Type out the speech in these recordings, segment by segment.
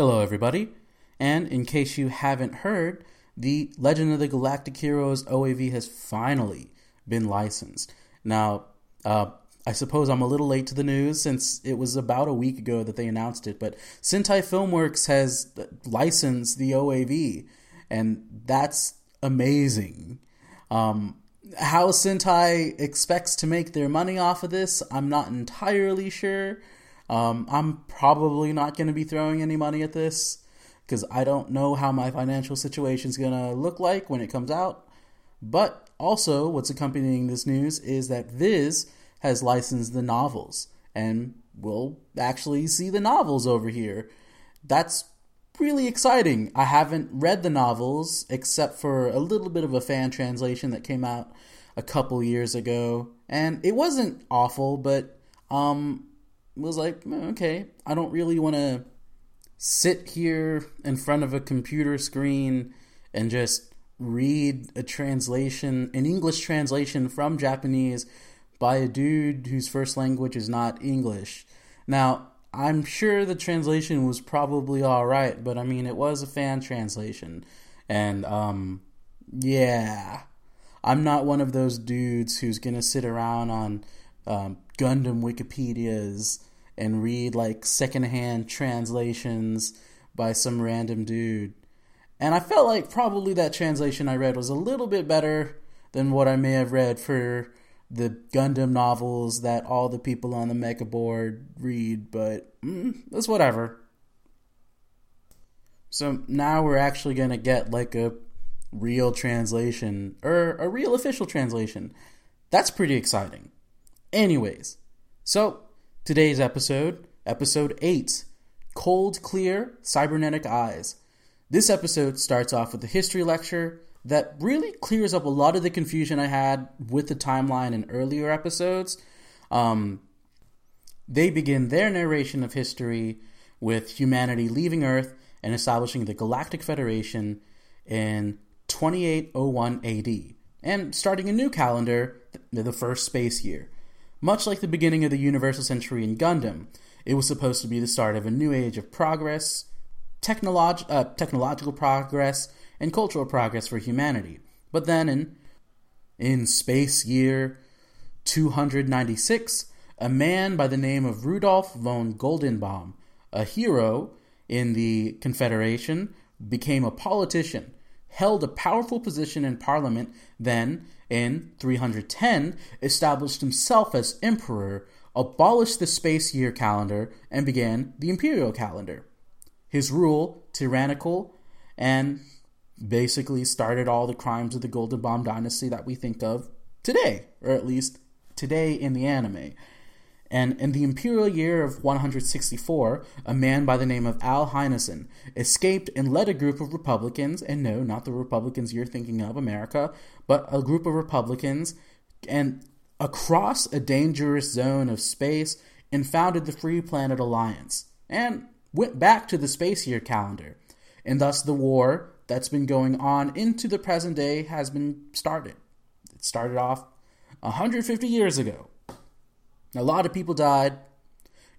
Hello, everybody. And in case you haven't heard, the Legend of the Galactic Heroes OAV has finally been licensed. Now, uh, I suppose I'm a little late to the news since it was about a week ago that they announced it, but Sentai Filmworks has licensed the OAV, and that's amazing. Um, how Sentai expects to make their money off of this, I'm not entirely sure. Um, I'm probably not going to be throwing any money at this because I don't know how my financial situation is going to look like when it comes out. But also, what's accompanying this news is that Viz has licensed the novels, and we'll actually see the novels over here. That's really exciting. I haven't read the novels except for a little bit of a fan translation that came out a couple years ago, and it wasn't awful, but um, was like, okay, I don't really want to sit here in front of a computer screen and just read a translation, an English translation from Japanese by a dude whose first language is not English. Now, I'm sure the translation was probably all right, but I mean, it was a fan translation. And, um, yeah. I'm not one of those dudes who's gonna sit around on um, Gundam Wikipedias and read like secondhand translations by some random dude. And I felt like probably that translation I read was a little bit better than what I may have read for the Gundam novels that all the people on the Mega Board read, but mm, that's whatever. So now we're actually going to get like a real translation or a real official translation. That's pretty exciting. Anyways, so today's episode, episode 8 Cold Clear Cybernetic Eyes. This episode starts off with a history lecture that really clears up a lot of the confusion I had with the timeline in earlier episodes. Um, they begin their narration of history with humanity leaving Earth and establishing the Galactic Federation in 2801 AD and starting a new calendar, the first space year. Much like the beginning of the Universal Century in Gundam, it was supposed to be the start of a new age of progress, technolog- uh, technological progress, and cultural progress for humanity. But then in, in space year 296, a man by the name of Rudolf von Goldenbaum, a hero in the Confederation, became a politician, held a powerful position in parliament, then, in 310, established himself as emperor, abolished the space year calendar, and began the imperial calendar. His rule, tyrannical, and basically started all the crimes of the Golden Goldenbaum dynasty that we think of today, or at least today in the anime. And in the imperial year of 164, a man by the name of Al Heinessen escaped and led a group of Republicans, and no, not the Republicans you're thinking of, America, but a group of Republicans, and across a dangerous zone of space and founded the Free Planet Alliance, and went back to the space year calendar. And thus the war that's been going on into the present day has been started. It started off 150 years ago. A lot of people died.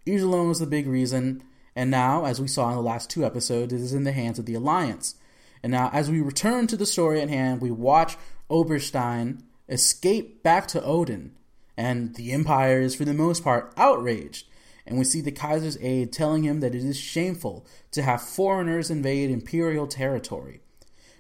Iserlohn was the big reason, and now, as we saw in the last two episodes, it is in the hands of the Alliance. And now, as we return to the story at hand, we watch Oberstein escape back to Odin, and the Empire is, for the most part, outraged. And we see the Kaiser's aide telling him that it is shameful to have foreigners invade imperial territory.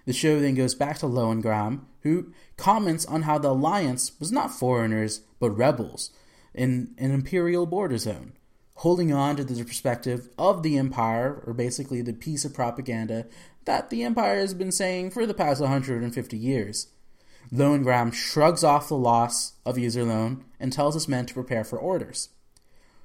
The show then goes back to Lohengram, who comments on how the Alliance was not foreigners, but rebels in an imperial border zone, holding on to the perspective of the Empire, or basically the piece of propaganda that the Empire has been saying for the past 150 years. Lohengram shrugs off the loss of Iserlohn and tells his men to prepare for orders.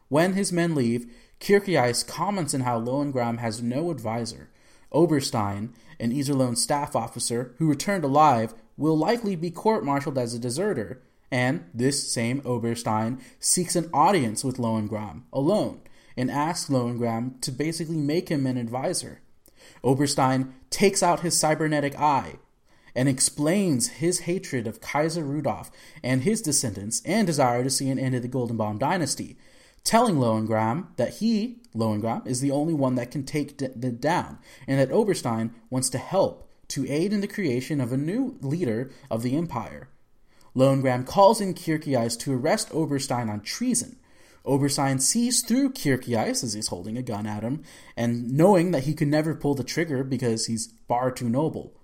When his men leave, Kircheis comments on how Lohengram has no advisor. Oberstein, an Iserlohn staff officer who returned alive, will likely be court martialed as a deserter, and this same Oberstein seeks an audience with Lohengram alone and asks Lohengram to basically make him an advisor. Oberstein takes out his cybernetic eye and explains his hatred of Kaiser Rudolf and his descendants and desire to see an end to the Goldenbaum dynasty, telling Lohengram that he, Lohengram, is the only one that can take it down, and that Oberstein wants to help to aid in the creation of a new leader of the empire. Lohengram calls in Kircheis to arrest Oberstein on treason. Oberstein sees through Kircheis as he's holding a gun at him, and knowing that he could never pull the trigger because he's far too noble.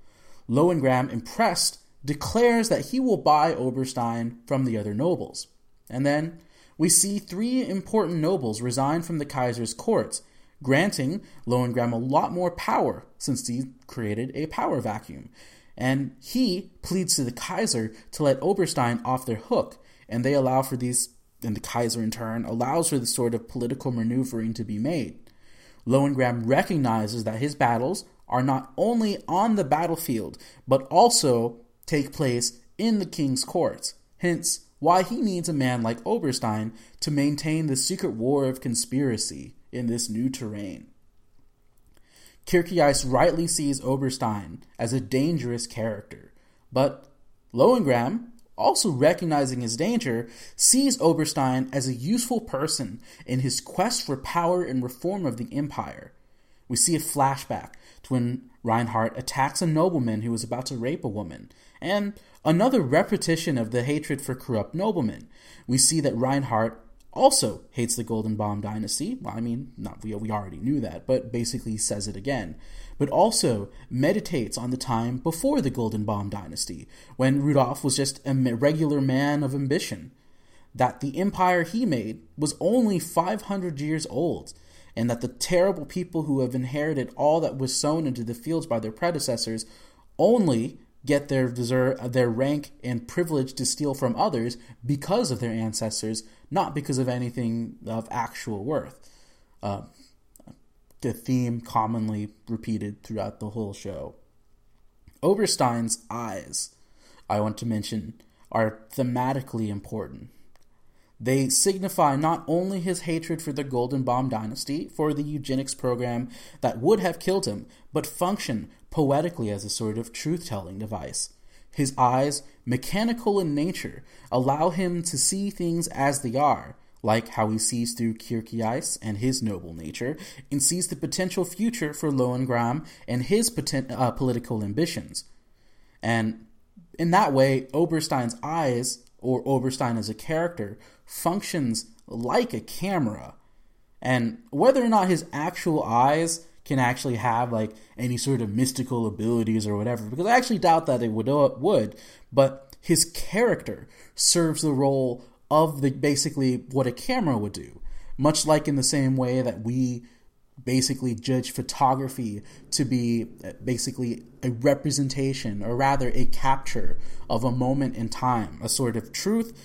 Lohengram, impressed, declares that he will buy Oberstein from the other nobles. And then we see three important nobles resign from the Kaiser's courts, granting Lohengram a lot more power since he created a power vacuum. And he pleads to the Kaiser to let Oberstein off their hook, and they allow for these, and the Kaiser in turn allows for this sort of political maneuvering to be made. Lohengram recognizes that his battles are not only on the battlefield, but also take place in the king's courts. Hence, why he needs a man like Oberstein to maintain the secret war of conspiracy in this new terrain. Kircheis rightly sees Oberstein as a dangerous character, but Lohengram, also recognizing his danger, sees Oberstein as a useful person in his quest for power and reform of the empire. We see a flashback to when Reinhard attacks a nobleman who is about to rape a woman, and another repetition of the hatred for corrupt noblemen. We see that Reinhard also hates the Goldenbaum dynasty. Well, I mean, not we, we already knew that, but basically says it again. But also meditates on the time before the Goldenbaum dynasty, when Rudolf was just a regular man of ambition. That the empire he made was only 500 years old, and that the terrible people who have inherited all that was sown into the fields by their predecessors only get their deserve, their rank and privilege to steal from others because of their ancestors, not because of anything of actual worth. Uh, the theme commonly repeated throughout the whole show. Oberstein's eyes, I want to mention, are thematically important. They signify not only his hatred for the Goldenbaum dynasty, for the eugenics program that would have killed him, but function poetically as a sort of truth telling device. His eyes, mechanical in nature, allow him to see things as they are, like how he sees through Kircheis and his noble nature, and sees the potential future for Lohengram and his poten- uh, political ambitions. And in that way, Oberstein's eyes, or Oberstein as a character, functions like a camera. And whether or not his actual eyes can actually have like any sort of mystical abilities or whatever, because I actually doubt that it would uh, would, but his character serves the role of the basically what a camera would do, much like in the same way that we basically judge photography to be uh, basically a representation or rather a capture of a moment in time, a sort of truth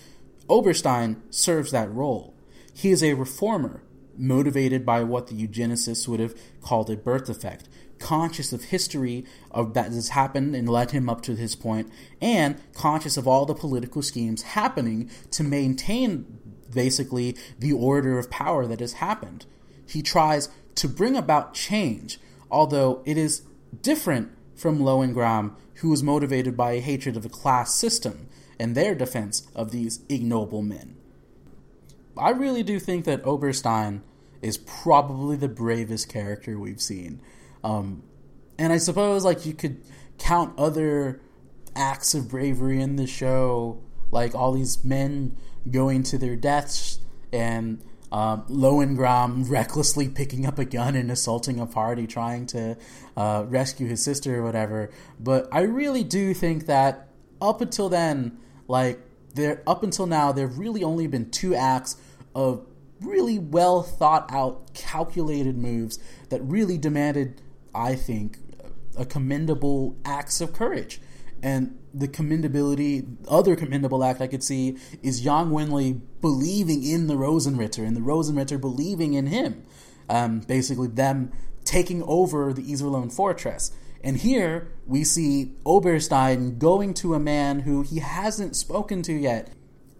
Oberstein serves that role. He is a reformer, motivated by what the eugenicists would have called a birth effect, conscious of history of that has happened and led him up to this point, and conscious of all the political schemes happening to maintain basically the order of power that has happened. He tries to bring about change, although it is different from Lohengram, who was motivated by a hatred of a class system and their defense of these ignoble men. I really do think that Oberstein is probably the bravest character we've seen. Um, and I suppose like you could count other acts of bravery in the show, like all these men going to their deaths and Lohengram recklessly picking up a gun and assaulting a party, trying to uh, rescue his sister or whatever. But I really do think that up until then, like there up until now, there've really only been two acts of really well thought out, calculated moves that really demanded, I think, a commendable acts of courage. And the commendability, other commendable act I could see is Yang Wenli believing in the Rosenritter and the Rosenritter believing in him. Um, basically, them taking over the Iserlohn fortress. And here we see Oberstein going to a man who he hasn't spoken to yet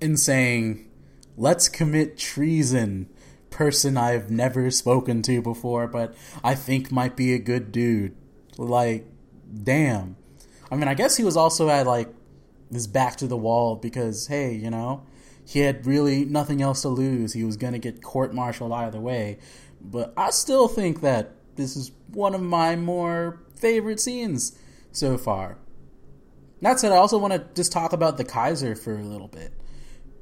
and saying, Let's commit treason. Person I've never spoken to before, but I think might be a good dude. Like, damn. I mean, I guess he was also at like his back to the wall because, hey, you know, he had really nothing else to lose. He was going to get court martialed either way. But I still think that this is one of my more favorite scenes so far. That said, I also want to just talk about the Kaiser for a little bit.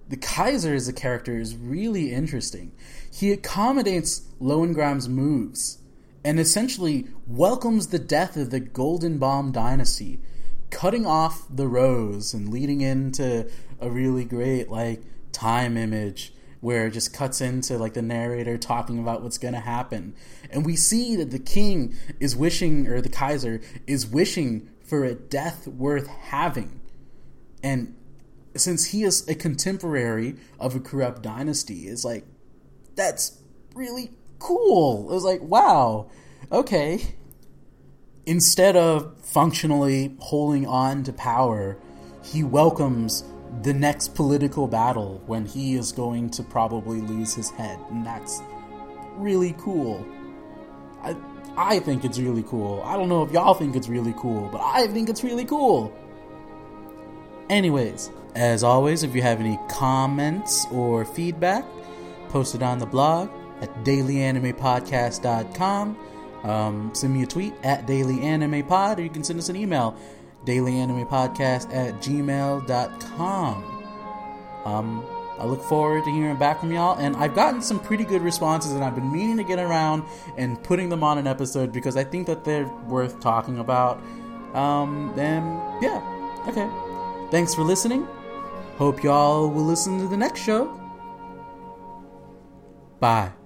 The Kaiser as a character is really interesting. He accommodates Lohengram's moves and essentially welcomes the death of the Goldenbaum dynasty, cutting off the rose and leading into a really great like time image where it just cuts into like the narrator talking about what's going to happen. And we see that the king is wishing or the Kaiser is wishing for a death worth having. And since he is a contemporary of a corrupt dynasty, is like that's really cool. It was like, wow, okay. Instead of functionally holding on to power, he welcomes the next political battle when he is going to probably lose his head. And that's really cool. I, I think it's really cool. I don't know if y'all think it's really cool, but I think it's really cool. Anyways, as always, if you have any comments or feedback, post it on the blog at dailyanimePodcast.com. Um, send me a tweet at Daily Anime Pod, or you can send us an email, dailyanimePodcast at gmail.com. Um, I look forward to hearing back from y'all, and I've gotten some pretty good responses, and I've been meaning to get around and putting them on an episode because I think that they're worth talking about. Um, and yeah, okay. Thanks for listening. Hope y'all will listen to the next show. Bye.